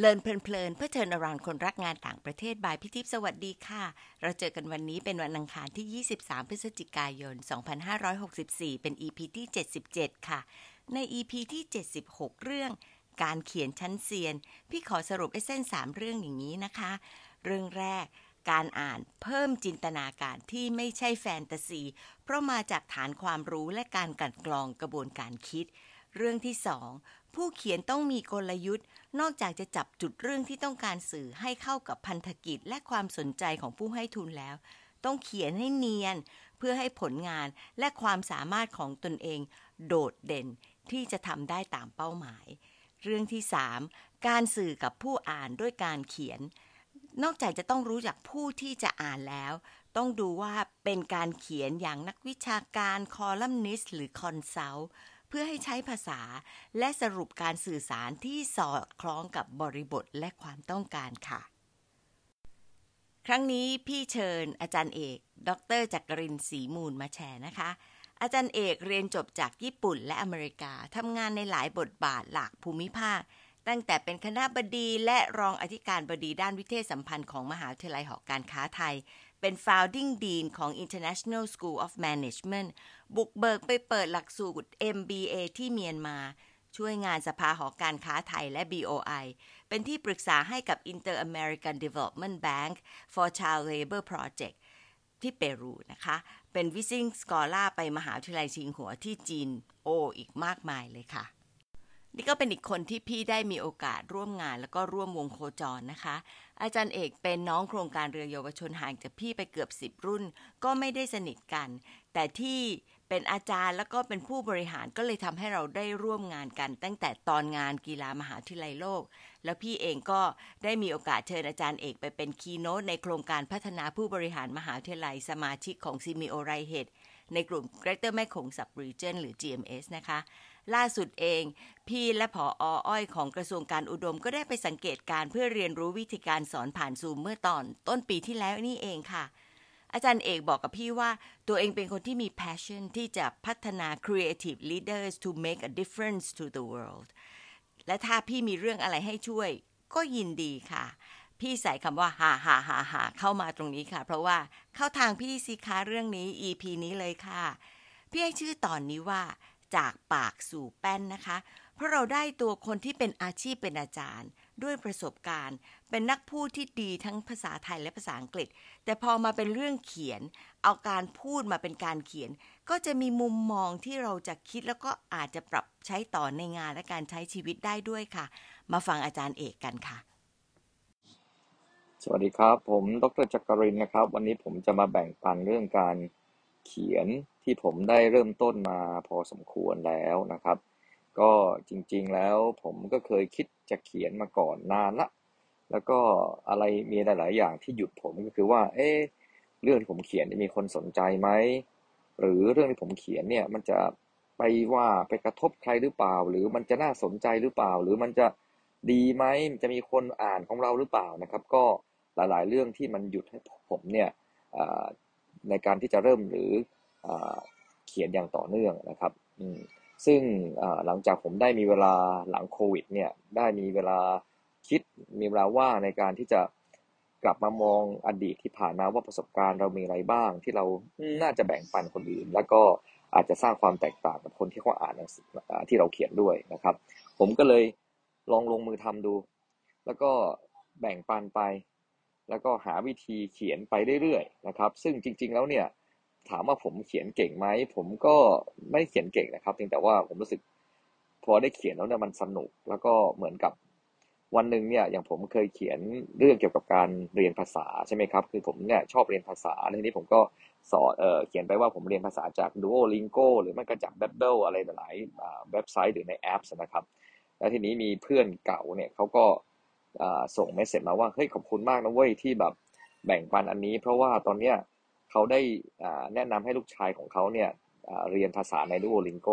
เลินเพลินเพื่อเทินอรานคนรักงานต่างประเทศบายพิทิพสวัสดีค่ะ เราเจอกันวันนี้เป็นวันอังคารที่ 23 พฤศจิกายน 2564 เป็น EP ที่ 77 ค่ะ ใน EP ที่ 76 เรื่อง การเขียนชั้นเซียน พี่ขอสรุปไอ้เส้น 3 เรื่องอย่างนี้นะคะ เรื่องแรกการอ่านเพิ่มจินตนาการที่ไม่ใช่แฟนตาซี เพราะมาจากฐานความรู้และการกลันกรองกระบวนการคิด เรื่องที่สอง ผู้เขียนต้องมีกลยุทธ์ นอกจากจะจับจุดเรื่องที่ต้องการสื่อให้เข้ากับพันธกิจและความสนใจของผู้ให้ทุนแล้ว ต้องเขียนให้เนียน เพื่อให้ผลงานและความสามารถของตนเอง โดดเด่นที่จะทำได้ตามเป้าหมาย เรื่องที่ 3 การสื่อกับผู้อ่านด้วยการเขียน นอกจากจะต้องรู้จักผู้ที่จะอ่านแล้ว ต้องดูว่าเป็นการเขียนอย่างนักวิชาการคอลัมนิสต์หรือคอนซัลท์ เพื่อให้ใช้ภาษาและสรุปการสื่อสารที่สอดคล้องกับบริบทและความต้องการค่ะ ครั้งนี้พี่เชิญอาจารย์เอก ดรจักรินศรีมูลมาแชร์นะคะ อาจารย์เอกเรียนจบจากญี่ปุ่นและอเมริกาทำงานในหลายบทบาทหลากภูมิภาค ตั้งแต่เป็นคณะบดีและรองอธิการบดีด้านวิเทศสัมพันธ์ของมหาวิทยาลัยหอการค้าไทย เป็น founding dean ของ International School of Management บุกเบิกไปเปิดหลักสูตร MBA ที่เมียนมา ช่วยงานสภาหอการค้าไทยและ BOI เป็นที่ปรึกษาให้กับ Inter American Development Bank for Child Labor Project ที่เปรูนะคะ เป็น Visiting Scholar ไปมหาวิทยาลัยชิงหัวที่จีนโออีกมากมายเลยค่ะนี่ก็เป็นอีกคนที่พี่ได้มีโอกาสร่วมงานแล้วก็ร่วมวงโคจรนะคะ อาจารย์เอกเป็นน้องโครงการเรือเยาวชนห่างจากพี่ไปเกือบสิบรุ่น ก็ไม่ได้สนิทกัน แต่ที่เป็นอาจารย์แล้วก็เป็นผู้บริหารก็เลยทำให้เราได้ร่วมงานกัน ตั้งแต่ตอนงานกีฬามหาวิทยาลัยโลก แล้วพี่เองก็ได้มีโอกาสเชิญอาจารย์เอกไปเป็นคีโนตในโครงการพัฒนาผู้บริหารมหาวิทยาลัยสมาชิกของซิมิโอไรเฮดในกลุ่ม Greater แม่คง Sub Region หรือ GMS นะคะ ล่าสุดเอง พี่และผออ้อยของกระทรวงการอุดมก็ได้ไปสังเกตการเพื่อเรียนรู้วิธีการสอนผ่านซูมเมื่อตอนต้นปีที่แล้วนี่เองค่ะ อาจารย์เอกบอกกับพี่ว่า ตัวเองเป็นคนที่มี passion ที่จะพัฒนา creative leaders to make a difference to the world และถ้าพี่มีเรื่องอะไรให้ช่วย ก็ยินดีค่ะพี่ใส่คำว่าหาหาหาหาเข้ามาตรงนี้ค่ะ เพราะว่าเข้าทางพี่สิคะเรื่องนี้ EP นี้เลยค่ะ พี่ให้ชื่อตอนนี้ว่า จากปากสู่แป้นนะคะ เพราะเราได้ตัวคนที่เป็นอาชีพเป็นอาจารย์ ด้วยประสบการณ์ เป็นนักพูดที่ดีทั้งภาษาไทยและภาษาอังกฤษ แต่พอมาเป็นเรื่องเขียน เอาการพูดมาเป็นการเขียน ก็จะมีมุมมองที่เราจะคิดแล้วก็อาจจะปรับใช้ต่อในงานและการใช้ชีวิตได้ด้วยค่ะ มาฟังอาจารย์เอกกันค่ะสวัสดีครับ ผมดรจักรินนะครับ วันนี้ผมจะมาแบ่งปันเรื่องการ เขียนที่ผมได้เริ่มต้นมาพอสมควรแล้วนะครับ ก็จริงๆแล้วผมก็เคยคิดจะเขียนมาก่อนนานละแล้วก็อะไรมีหลาย ๆ อย่างที่หยุดผมก็คือว่า เอ๊ะเรื่องที่ผมเขียนจะมีคนสนใจไหมหรือเรื่องที่ผมเขียนเนี่ยมันจะไปว่าไปกระทบใครหรือเปล่า หรือมันจะน่าสนใจหรือเปล่า หรือมันจะดีไหมจะมีคนอ่านของเราหรือเปล่านะครับ ก็หลาย ๆ เรื่องที่มันหยุดให้ผมเนี่ย ในการที่จะเริ่มหรือเขียนอย่างต่อเนื่องนะครับซึ่งหลังจากผมได้มีเวลาหลังโควิดเนี่ยได้มีเวลาคิดมีเวลาว่าในการที่จะกลับมามองอดีตที่ผ่านมาว่าประสบการณ์เรามีอะไรบ้าง ที่เราน่าจะแบ่งปันคนอื่น แล้วก็อาจจะสร้างความแตกต่างกับคนที่เขาอ่านหนังสือที่เราเขียนด้วยนะครับ ผมก็เลยลองลงมือทำดู แล้วก็แบ่งปันไป แล้วก็หาวิธีเขียนไปเรื่อยๆนะครับ ซึ่งจริง ๆ แล้วเนี่ยถามว่าผมเขียนเก่งไหมผมก็ไม่เขียนเก่งนะครับเพียงแต่ว่าผมรู้สึกพอได้เขียนแล้วเนี่ยมันสนุก แล้วก็เหมือนกับวันหนึ่งเนี่ยอย่างผมเคยเขียนเรื่องเกี่ยวกับการเรียนภาษาใช่ไหมครับ คือผมเนี่ยชอบเรียนภาษาทีนี้ผมก็สอนเออเขียนไปว่าผมเรียนภาษาจาก Duolingo หรือไม่ก็จาก Babbel อะไรหลายเว็บไซต์หรือในแอปนะครับ แล้วทีนี้มีเพื่อนเก่าเนี่ยเขาก็ ส่งเมสเซจมาว่าเฮ้ยขอบคุณมากนะเว้ยที่แบบแบ่งปันอันนี้ เพราะว่าตอนเนี้ยเขาได้แนะนำให้ลูกชายของเขาเนี่ยเรียนภาษาในดูโอลิงโก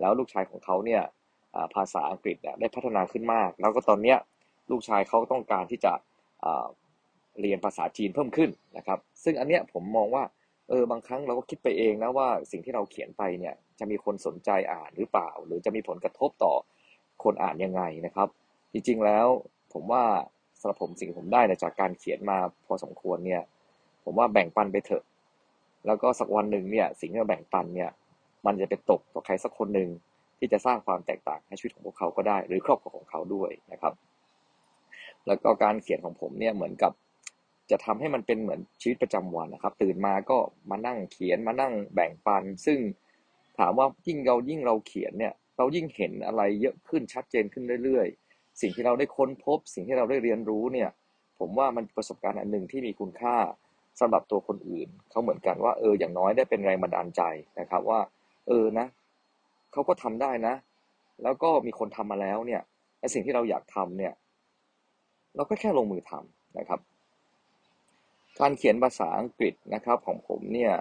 แล้วลูกชายของเขาเนี่ยภาษาอังกฤษเนี่ยได้พัฒนาขึ้นมาก แล้วก็ตอนเนี้ยลูกชายเขาต้องการที่จะเรียนภาษาจีนเพิ่มขึ้นนะครับ ซึ่งอันเนี้ยผมมองว่าเออบางครั้งเราก็คิดไปเองนะว่าสิ่งที่เราเขียนไปเนี่ยจะมีคนสนใจอ่านหรือเปล่า หรือจะมีผลกระทบต่อคนอ่านยังไงนะครับ จริงๆแล้ว ผมว่าสำหรับผมสิ่งผมได้จากการเขียนมาพอสมควรเนี่ย ผมว่าแบ่งปันไปเถอะ แล้วก็สักวันหนึ่งเนี่ย สิ่งที่เราแบ่งปันเนี่ย มันจะไปตกต่อใครสักคนหนึ่งที่จะสร้างความแตกต่างให้ชีวิตของพวกเขาก็ได้ หรือครอบครัวของเขาด้วยนะครับ แล้วก็การเขียนของผมเนี่ยเหมือนกับจะทำให้มันเป็นเหมือนชีวิตประจำวันนะครับ ตื่นมาก็มานั่งเขียนมานั่งแบ่งปัน ซึ่งถามว่ายิ่งเรายิ่งเราเขียนเนี่ย เรายิ่งเห็นอะไรเยอะขึ้นชัดเจนขึ้นเรื่อยๆ สิ่งที่เราได้ค้นพบ สิ่งที่เราได้เรียนรู้เนี่ย ผมว่ามันประสบการณ์อันหนึ่งที่มีคุณค่าสำหรับตัวคนอื่นเขาเหมือนกันว่าเอออย่างน้อยได้เป็นแรงบันดาลใจนะครับว่า เออนะเขาก็ทำได้นะ แล้วก็มีคนทำมาแล้วเนี่ยไอสิ่งที่เราอยากทำเนี่ย เราก็แค่ลงมือทำนะครับ การเขียนภาษาอังกฤษนะครับของผมเนี่ย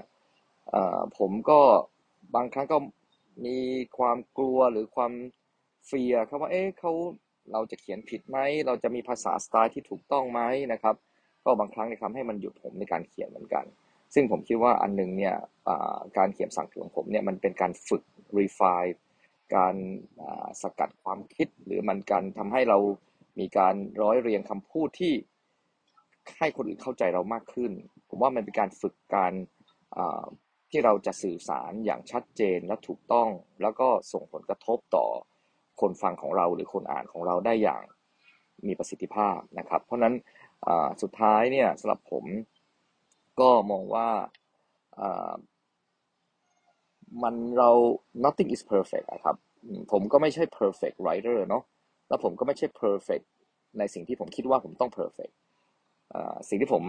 ผมก็บางครั้งก็มีความกลัวหรือความเฟียครับว่าเอ๊ะเขา เราจะเขียนผิดไหม เราจะมีภาษาสไตล์ที่ถูกต้องไหมนะครับ ก็บางครั้งทำให้มันหยุดผมในการเขียนเหมือนกัน ซึ่งผมคิดว่าอันนึงเนี่ยการเขียนสั่งของผมเนี่ยมันเป็นการฝึก refine การสกัดความคิด หรือมันการทำให้เรามีการร้อยเรียงคำพูดที่ให้คนอื่นเข้าใจเรามากขึ้น ผมว่ามันเป็นการฝึกการที่เราจะสื่อสารอย่างชัดเจนและถูกต้อง แล้วก็ส่งผลกระทบต่อ คนฟังของเราหรือคนอ่านของเราได้อย่างมีประสิทธิภาพนะครับ เพราะนั้นสุดท้ายเนี่ยสำหรับผมก็มองว่ามันเรา nothing is perfect นะครับ ผมก็ไม่ใช่ perfect writer เนาะแล้วผมก็ไม่ใช่ perfect ในสิ่งที่ผมคิดว่าผมต้อง perfect สิ่งที่ผม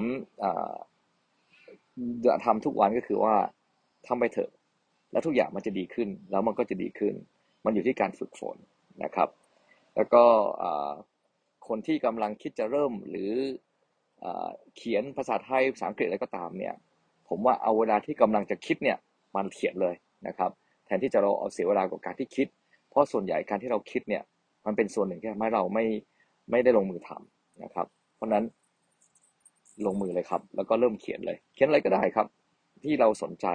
ทำทุกวันก็คือว่าทำไปเถอะ แล้วทุกอย่างมันจะดีขึ้น แล้วมันก็จะดีขึ้น มันอยู่ที่การฝึกฝน นะครับ แล้วก็คนที่กำลังคิดจะเริ่มหรือเขียนภาษาไทยภาษาอังกฤษอะไรก็ตามเนี่ยผมว่าเอาเวลาที่กำลังจะคิดเนี่ยมันเขียนเลยนะครับแทนที่จะเราเอาเสียเวลากับการที่คิด เพราะส่วนใหญ่การที่เราคิดเนี่ยมันเป็นส่วนหนึ่งที่ทำให้เราไม่ไม่ได้ลงมือทำนะครับ เพราะนั้นลงมือเลยครับ แล้วก็เริ่มเขียนเลย เขียนอะไรก็ได้ครับ ที่เราสนใจ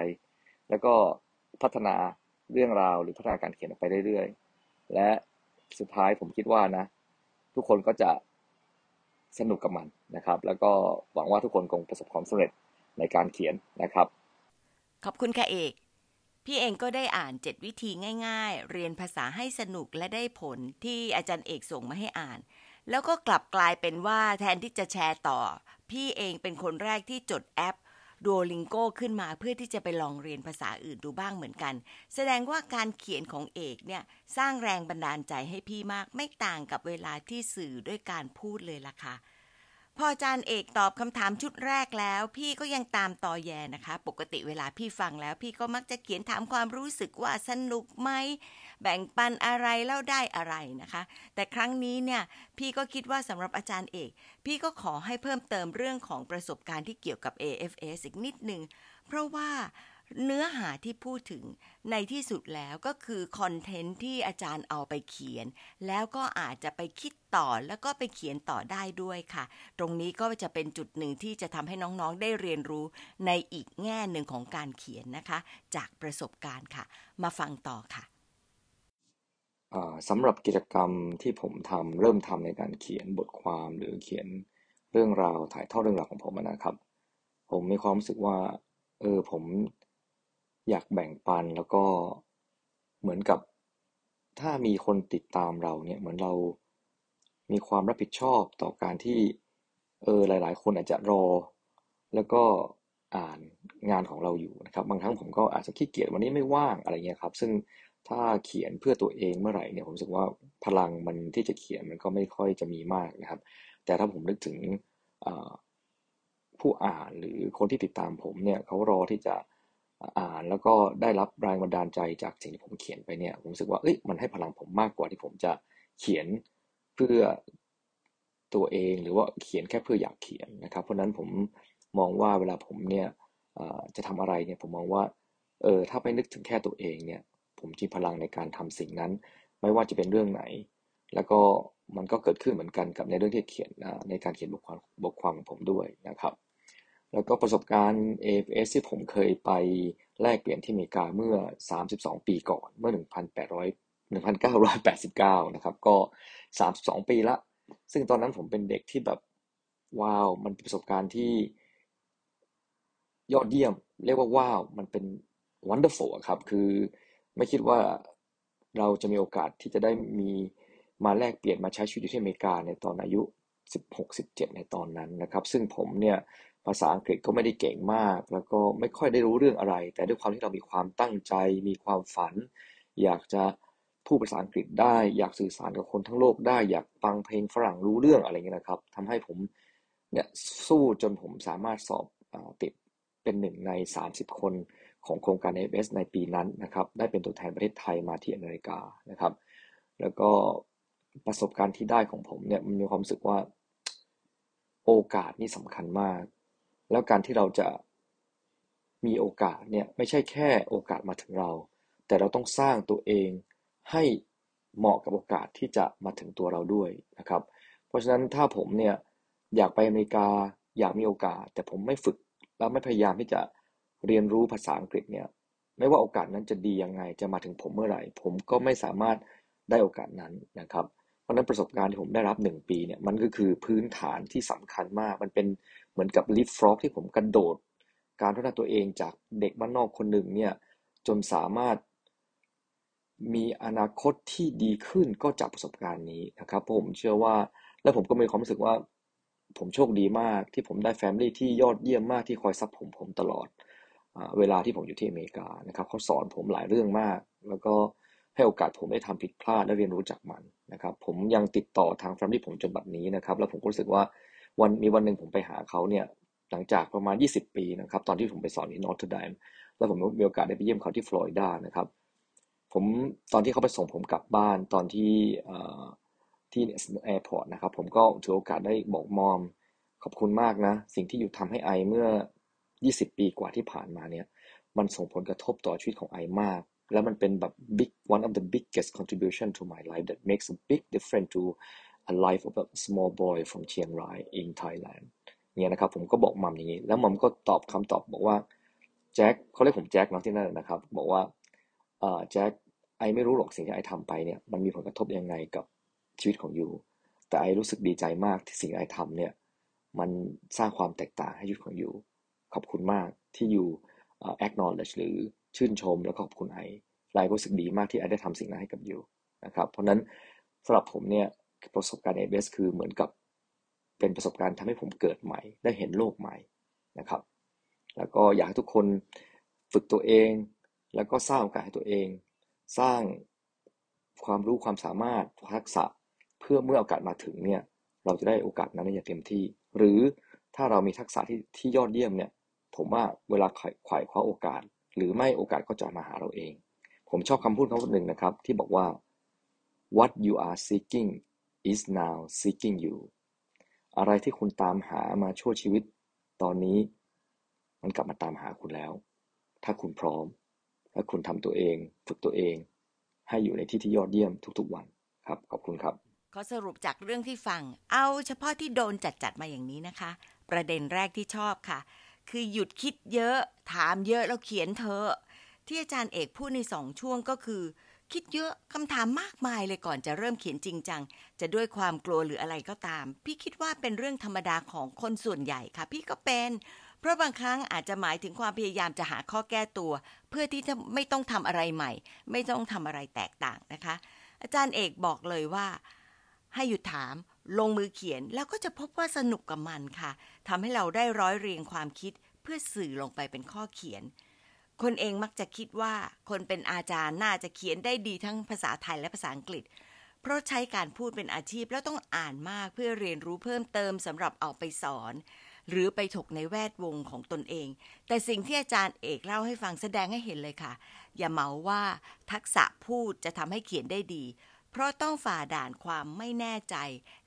แล้วก็พัฒนาเรื่องราวหรือพัฒนาการเขียนไปเรื่อยๆ และ สุดท้ายผมคิดว่านะ ทุกคนก็จะสนุกกับมันนะครับ แล้วก็หวังว่าทุกคนคงประสบความสำเร็จในการเขียนนะครับ ขอบคุณค่ะเอก พี่เองก็ได้อ่านเจ็ดวิธีง่าย ๆ เรียนภาษาให้สนุกและได้ผลที่อาจารย์เอกส่งมาให้อ่าน แล้วก็กลับกลายเป็นว่าแทนที่จะแชร์ต่อ พี่เองเป็นคนแรกที่จดแอป Duolingo ขึ้นมาเพื่อที่จะไปลองเรียนภาษาอื่นดูบ้างเหมือนกัน แสดงว่าการเขียนของเอกเนี่ยสร้างแรงบันดาลใจให้พี่มากไม่ต่างกับเวลาที่สื่อด้วยการพูดเลยล่ะค่ะพออาจารย์เอกตอบคำถามชุดแรกแล้ว พี่ก็ยังตามต่อแย่นะคะ ปกติเวลาพี่ฟังแล้ว พี่ก็มักจะเขียนถามความรู้สึกว่าสนุกไหม แบ่งปันอะไรแล้วได้อะไรนะคะ แต่ครั้งนี้เนี่ยพี่ก็คิดว่าสำหรับอาจารย์เอก พี่ก็ขอให้เพิ่มเติมเรื่องของประสบการณ์ที่เกี่ยวกับ AFS อีกนิดหนึ่งเพราะว่าเนื้อหาที่พูดถึงในที่สุดแล้วก็คือคอนเทนต์ที่อาจารย์เอาไปเขียน แล้วก็อาจจะไปคิดต่อแล้วก็ไปเขียนต่อได้ด้วยค่ะ ตรงนี้ก็จะเป็นจุดหนึ่งที่จะทำให้น้องๆได้เรียนรู้ในอีกแง่หนึ่งของการเขียนนะคะ จากประสบการณ์ค่ะ มาฟังต่อค่ะ สำหรับกิจกรรมที่ผมทำเริ่มทำในการเขียนบทความหรือเขียนเรื่องราวถ่ายทอดเรื่องราวของผมนะครับ ผมมีความรู้สึกว่าเออผมอยากแบ่งปันแล้วก็เหมือนกับ ถ้ามีคนติดตามเราเนี่ยเหมือนเรามีความรับผิดชอบต่อการที่เออหลาย ๆ คนอาจจะรอ แล้วก็อ่านงานของเราอยู่นะครับ บางครั้งผมก็อาจจะขี้เกียจวันนี้ไม่ว่างอะไรเงี้ยครับ ซึ่ง ถ้าเขียนเพื่อตัวเองเมื่อไหร่เนี่ยผมรู้สึกว่าพลังมันที่จะเขียนมันก็ไม่ค่อยจะมีมากนะครับ แต่ถ้าผมนึกถึงผู้อ่านหรือคนที่ติดตามผมเนี่ยเขารอที่จะอ่านแล้วก็ได้รับแรงบันดาลใจจากสิ่งที่ผมเขียนไปเนี่ยผมรู้สึกว่าเอ้ยมันให้พลังผมมากกว่าที่ผมจะเขียนเพื่อตัวเองหรือว่าเขียนแค่เพื่ออยากเขียนนะครับ เพราะนั้นผมมองว่าเวลาผมเนี่ยจะทำอะไรเนี่ยผมมองว่าเออถ้าไปนึกถึงแค่ตัวเองเนี่ย ผมมีพลังในการทำสิ่งนั้น ไม่ว่าจะเป็นเรื่องไหน แล้วก็มันก็เกิดขึ้นเหมือนกันกับในเรื่องที่เขียนในการเขียนบทความบทความของผมด้วยนะครับ แล้วก็ประสบการณ์ AFS ที่ผมเคยไปแลกเปลี่ยนที่อเมริกาเมื่อ 32 ปีก่อนเมื่อ 1,800 1989 นะครับ ก็ 32 ปีละ ซึ่งตอนนั้นผมเป็นเด็กที่แบบว้าวมันเป็นประสบการณ์ที่ยอดเยี่ยม เรียกว่าว้าว มันเป็น wonderful ครับ คือ ไม่คิดว่าเราจะมีโอกาสที่จะได้มีมาแลกเปลี่ยนมาใช้ชีวิตที่อเมริกาในตอนอายุ 16-17 ในตอนนั้นนะครับ ซึ่งผมเนี่ยภาษาอังกฤษก็ไม่ได้เก่งมาก แล้วก็ไม่ค่อยได้รู้เรื่องอะไร แต่ด้วยความที่เรามีความตั้งใจ มีความฝัน อยากจะพูดภาษาอังกฤษได้ อยากสื่อสารกับคนทั้งโลกได้ อยากฟังเพลงฝรั่งรู้เรื่องอะไรเงี้ยนะครับทำให้ผมเนี่ยสู้จนผมสามารถสอบอติดเป็นหนึ่งใน 30 คน ของโครงการ AFS ในปีนั้นนะครับ ได้เป็นตัวแทนประเทศไทยมาที่อเมริกานะครับ แล้วก็ประสบการณ์ที่ได้ของผมเนี่ยมันมีความรู้สึกว่าโอกาสนี่สำคัญมาก แล้วการที่เราจะมีโอกาสเนี่ยไม่ใช่แค่โอกาสมาถึงเรา แต่เราต้องสร้างตัวเองให้เหมาะกับโอกาสที่จะมาถึงตัวเราด้วยนะครับ เพราะฉะนั้นถ้าผมเนี่ยอยากไปอเมริกาอยากมีโอกาส แต่ผมไม่ฝึกแล้วไม่พยายามที่จะ เรียนรู้ภาษาอังกฤษเนี่ยไม่ว่าโอกาสนั้นจะดียังไงจะมาถึงผมเมื่อไหร่ ผมก็ไม่สามารถได้โอกาสนั้นนะครับ เพราะนั้นประสบการณ์ที่ผมได้รับหนึ่งปีเนี่ยมันก็คือพื้นฐานที่สำคัญมาก มันเป็นเหมือนกับลิฟฟรอกที่ผมกระโดด การพัฒนาตัวเองจากเด็กบ้านนอกคนหนึ่งเนี่ยจนสามารถมีอนาคตที่ดีขึ้นก็จากประสบการณ์นี้นะครับ ผมเชื่อว่าและผมก็มีความรู้สึกว่า ผมโชคดีมากที่ผมได้แฟมิลี่ที่ยอดเยี่ยมมากที่คอยซับผมผมตลอด เวลาที่ผมอยู่ที่อเมริกานะครับเขาสอนผมหลายเรื่องมาก แล้วก็ให้โอกาสผมได้ทำผิดพลาดและเรียนรู้จากมันนะครับผมยังติดต่อทาง family ผมจนบัดนี้นะครับ แล้วผมก็รู้สึกว่าวันมีวันหนึ่งผมไปหาเขาเนี่ยหลังจากประมาณ 20 ปีนะครับตอนที่ผมไปสอนที่ Notre Dame แล้วผมมีโอกาสได้ไปเยี่ยมเขาที่ฟลอริดานะครับผมตอนที่เขาไปส่งผมกลับบ้านตอนที่ที่ airport นะครับผมก็ถือโอกาสได้บอก momขอบคุณมากนะ สิ่งที่อยู่ทำให้ไอเมื่อ 20 ปีกว่าที่ผ่านมาเนี่ยมันส่งผลกระทบต่อชีวิตของไอมาก แล้วมันเป็นแบบ big one of the biggest contribution to my life that makes a big difference to a life of a small boy from Chiang Rai in Thailand เนี่ยนะครับผมก็บอกมัมอย่างนี้ แล้วมัมก็ตอบคำตอบบอกว่าแจ็คเขาเรียกผมแจ็คเนาะที่นั่นนะครับ บอกว่าแจ็คไอไม่รู้หรอกสิ่งที่ไอทำไปเนี่ยมันมีผลกระทบยังไงกับชีวิตของยูแต่ไอรู้สึกดีใจมากที่สิ่งไอทำเนี่ยมันสร้างความแตกต่างให้ชีวิตของยู ขอบคุณมากที่อยู acknowledge หรือชื่นชมแล้วขอบคุณไอไลรู้สึกดีมากที่ไอได้ทำสิ่งนั้นให้กับยูนะครับ เพราะนั้นสำหรับผมเนี่ยประสบการณ์เอเบสคือเหมือนกับเป็นประสบการณ์ทำให้ผมเกิดใหม่ ได้เห็นโลกใหม่นะครับ แล้วก็อยากให้ทุกคนฝึกตัวเอง แล้วก็สร้างโอกาสให้ตัวเอง สร้างความรู้ความสามารถทักษะเพื่อเมื่อโอกาสมาถึงเนี่ยเราจะได้โอกาสนั้นอย่างเต็มที่ หรือถ้าเรามีทักษะที่ที่ยอดเยี่ยมเนี่ย ผมว่าเวลาไขวายคว้าโอกาส หรือไม่โอกาสก็จะมาหาเราเอง ผมชอบคำพูดคำหนึ่งนะครับ ที่บอกว่า what you are seeking is now seeking you อะไรที่คุณตามหามาชั่วชีวิต ตอนนี้ มันกลับมาตามหาคุณแล้ว ถ้าคุณพร้อมและคุณทำตัวเอง ฝึกตัวเอง ให้อยู่ในที่ที่ยอดเยี่ยมทุกๆวันครับ ขอบคุณครับ ขอสรุปจากเรื่องที่ฟัง เอาเฉพาะที่โดนจัดๆมาอย่างนี้นะคะ ประเด็นแรกที่ชอบค่ะ คือหยุดคิดเยอะถามเยอะแล้วเขียนเธอ ที่อาจารย์เอกพูดในสองช่วงก็คือ คิดเยอะคำถามมากมายเลยก่อนจะเริ่มเขียนจริงจัง จะด้วยความกลัวหรืออะไรก็ตาม พี่คิดว่าเป็นเรื่องธรรมดาของคนส่วนใหญ่ค่ะ พี่ก็เป็น เพราะบางครั้งอาจจะหมายถึงความพยายามจะหาข้อแก้ตัว เพื่อที่จะไม่ต้องทำอะไรใหม่ ไม่ต้องทำอะไรแตกต่างนะคะ อาจารย์เอกบอกเลยว่า ให้หยุดถาม ลงมือเขียนแล้วก็จะพบว่าสนุกกับมันค่ะทำให้เราได้ร้อยเรียงความคิดเพื่อสื่อลงไปเป็นข้อเขียน คนเองมักจะคิดว่าคนเป็นอาจารย์น่าจะเขียนได้ดีทั้งภาษาไทยและภาษาอังกฤษ เพราะใช้การพูดเป็นอาชีพแล้วต้องอ่านมากเพื่อเรียนรู้เพิ่มเติมสำหรับเอาไปสอน หรือไปถกในแวดวงของตนเอง แต่สิ่งที่อาจารย์เอกเล่าให้ฟังแสดงให้เห็นเลยค่ะ อย่าเมาว่าทักษะพูดจะทำให้เขียนได้ดี เพราะต้องฝ่าด่านความไม่แน่ใจ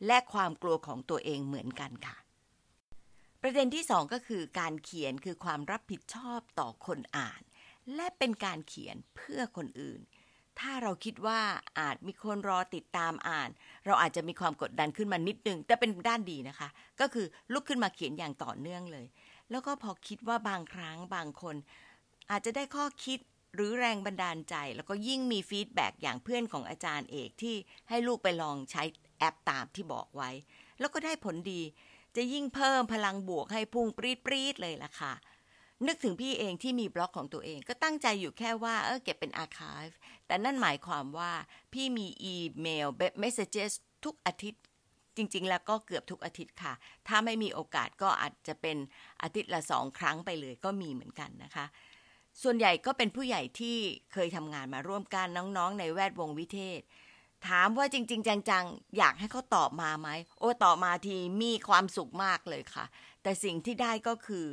และความกลัวของตัวเองเหมือนกันค่ะ ประเด็นที่สองก็คือการเขียนคือความรับผิดชอบต่อคนอ่าน และเป็นการเขียนเพื่อคนอื่น ถ้าเราคิดว่าอาจมีคนรอติดตามอ่าน เราอาจจะมีความกดดันขึ้นมานิดนึงแต่เป็นด้านดีนะคะ ก็คือลุกขึ้นมาเขียนอย่างต่อเนื่องเลย แล้วก็พอคิดว่าบางครั้งบางคนอาจจะได้ข้อคิด หรือแรงบันดาลใจ แล้วก็ยิ่งมี feedback อย่างเพื่อนของอาจารย์เอกที่ให้ลูกไปลองใช้แอปตามที่บอกไว้ แล้วก็ได้ผลดี จะยิ่งเพิ่มพลังบวกให้พุ่งปรี๊ดปรี๊ดเลยล่ะค่ะ นึกถึงพี่เองที่มีบล็อกของตัวเองก็ตั้งใจอยู่แค่ว่าเออเก็บเป็น archiveแต่นั่นหมายความว่าพี่มีอีเมลเมสเซจทุกอาทิตย์จริงๆ แล้วก็เกือบทุกอาทิตย์ค่ะ ถ้าไม่มีโอกาสก็อาจจะเป็นอาทิตย์ละสองครั้งไปเลยก็มีเหมือนกันนะคะ ส่วนใหญ่ก็เป็นผู้ใหญ่ที่เคยทำงานมาร่วมกันน้องๆ ในแวดวงวิเทศ ถามว่าจริง ๆ จังๆ อยากให้เขาตอบมาไหม โอ้ตอบมาทีมีความสุขมากเลยค่ะ แต่สิ่งที่ได้ก็คือ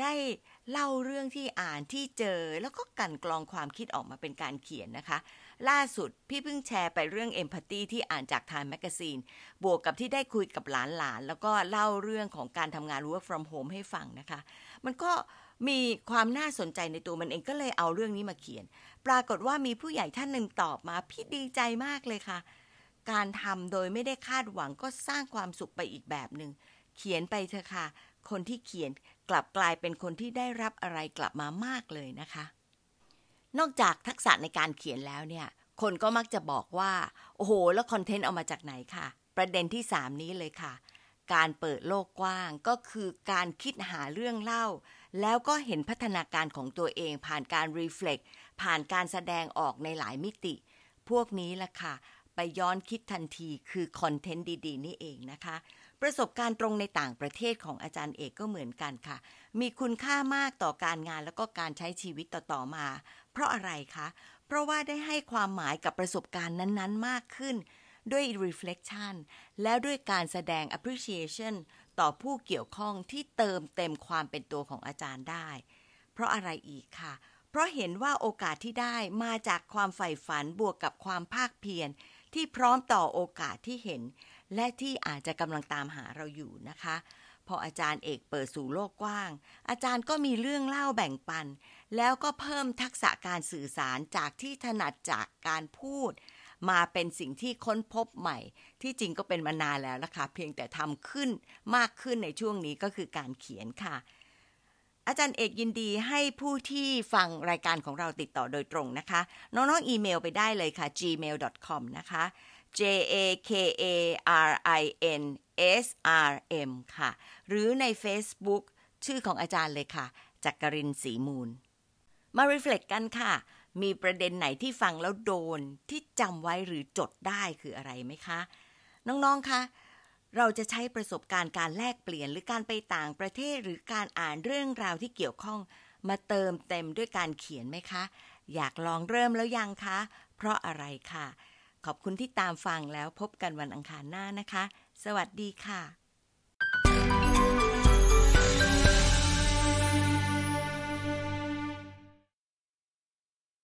ได้เล่าเรื่องที่อ่านที่เจอแล้วก็กันกรองความคิดออกมาเป็นการเขียนนะคะ ล่าสุดพี่เพิ่งแชร์ไปเรื่องเอมพัตตีที่อ่านจากท i มแมก z ซีน บวกกับที่ได้คุยกับหลานๆ แล้วก็เล่าเรื่องของการทำงาน work from home ให้ฟังนะคะ มันก็ มีความน่าสนใจในตัวมันเองก็เลยเอาเรื่องนี้มาเขียน ปรากฏว่ามีผู้ใหญ่ท่านหนึ่งตอบมาพี่ดีใจมากเลยค่ะ การทำโดยไม่ได้คาดหวังก็สร้างความสุขไปอีกแบบหนึ่งเขียนไปเถอะค่ะ คนที่เขียนกลับกลายเป็นคนที่ได้รับอะไรกลับมามากเลยนะคะ นอกจากทักษะในการเขียนแล้วเนี่ย คนก็มักจะบอกว่า โอ้โห แล้วคอนเทนต์เอามาจากไหนค่ะ ประเด็นที่ 3 นี้เลยค่ะ การเปิดโลกกว้างก็คือการคิดหาเรื่องเล่า แล้วก็เห็นพัฒนาการของตัวเองผ่านการรีเฟล็กผ่านการแสดงออกในหลายมิติ พวกนี้ล่ะค่ะ ไปย้อนคิดทันทีคือคอนเทนต์ดี ๆ นี่เองนะคะ ประสบการณ์ตรงในต่างประเทศของอาจารย์เอกก็เหมือนกันค่ะ มีคุณค่ามากต่อการงานแล้วก็การใช้ชีวิตต่อ ๆ มา เพราะอะไรคะ เพราะว่าได้ให้ความหมายกับประสบการณ์นั้น ๆ มากขึ้น ด้วย reflection แล้วด้วยการแสดง appreciation ต่อผู้เกี่ยวข้องที่เติมเต็มความเป็นตัวของอาจารย์ได้ เพราะอะไรอีกค่ะ เพราะเห็นว่าโอกาสที่ได้มาจากความใฝ่ฝันบวกกับความภาคเพียรที่พร้อมต่อโอกาสที่เห็น และที่อาจจะกำลังตามหาเราอยู่นะคะ พออาจารย์เอกเปิดสู่โลกกว้าง อาจารย์ก็มีเรื่องเล่าแบ่งปัน แล้วก็เพิ่มทักษะการสื่อสารจากที่ถนัดจากการพูด มาเป็นสิ่งที่ค้นพบใหม่ ที่จริงก็เป็นมานานแล้วละค่ะเพียงแต่ทำขึ้นมากขึ้นในช่วงนี้ก็คือการเขียนค่ะ อาจารย์เอกยินดีให้ผู้ที่ฟังรายการของเราติดต่อโดยตรงนะคะ น้องๆอีเมลไปได้เลยค่ะ gmail.com นะคะ j a k a r i n s r m ค่ะ หรือใน Facebook ชื่อของอาจารย์เลยค่ะจักรินศรีมูล มา reflect กันค่ะ มีประเด็นไหนที่ฟังแล้วโดนที่จำไว้หรือจดได้คืออะไรไหมคะ น้องๆคะเราจะใช้ประสบการณ์การแลกเปลี่ยนหรือการไปต่างประเทศหรือการอ่านเรื่องราวที่เกี่ยวข้อง มาเติมเต็มด้วยการเขียนไหมคะ อยากลองเริ่มแล้วยังคะ เพราะอะไรค่ะ ขอบคุณที่ตามฟังแล้วพบกันวันอังคารหน้านะคะ สวัสดีค่ะ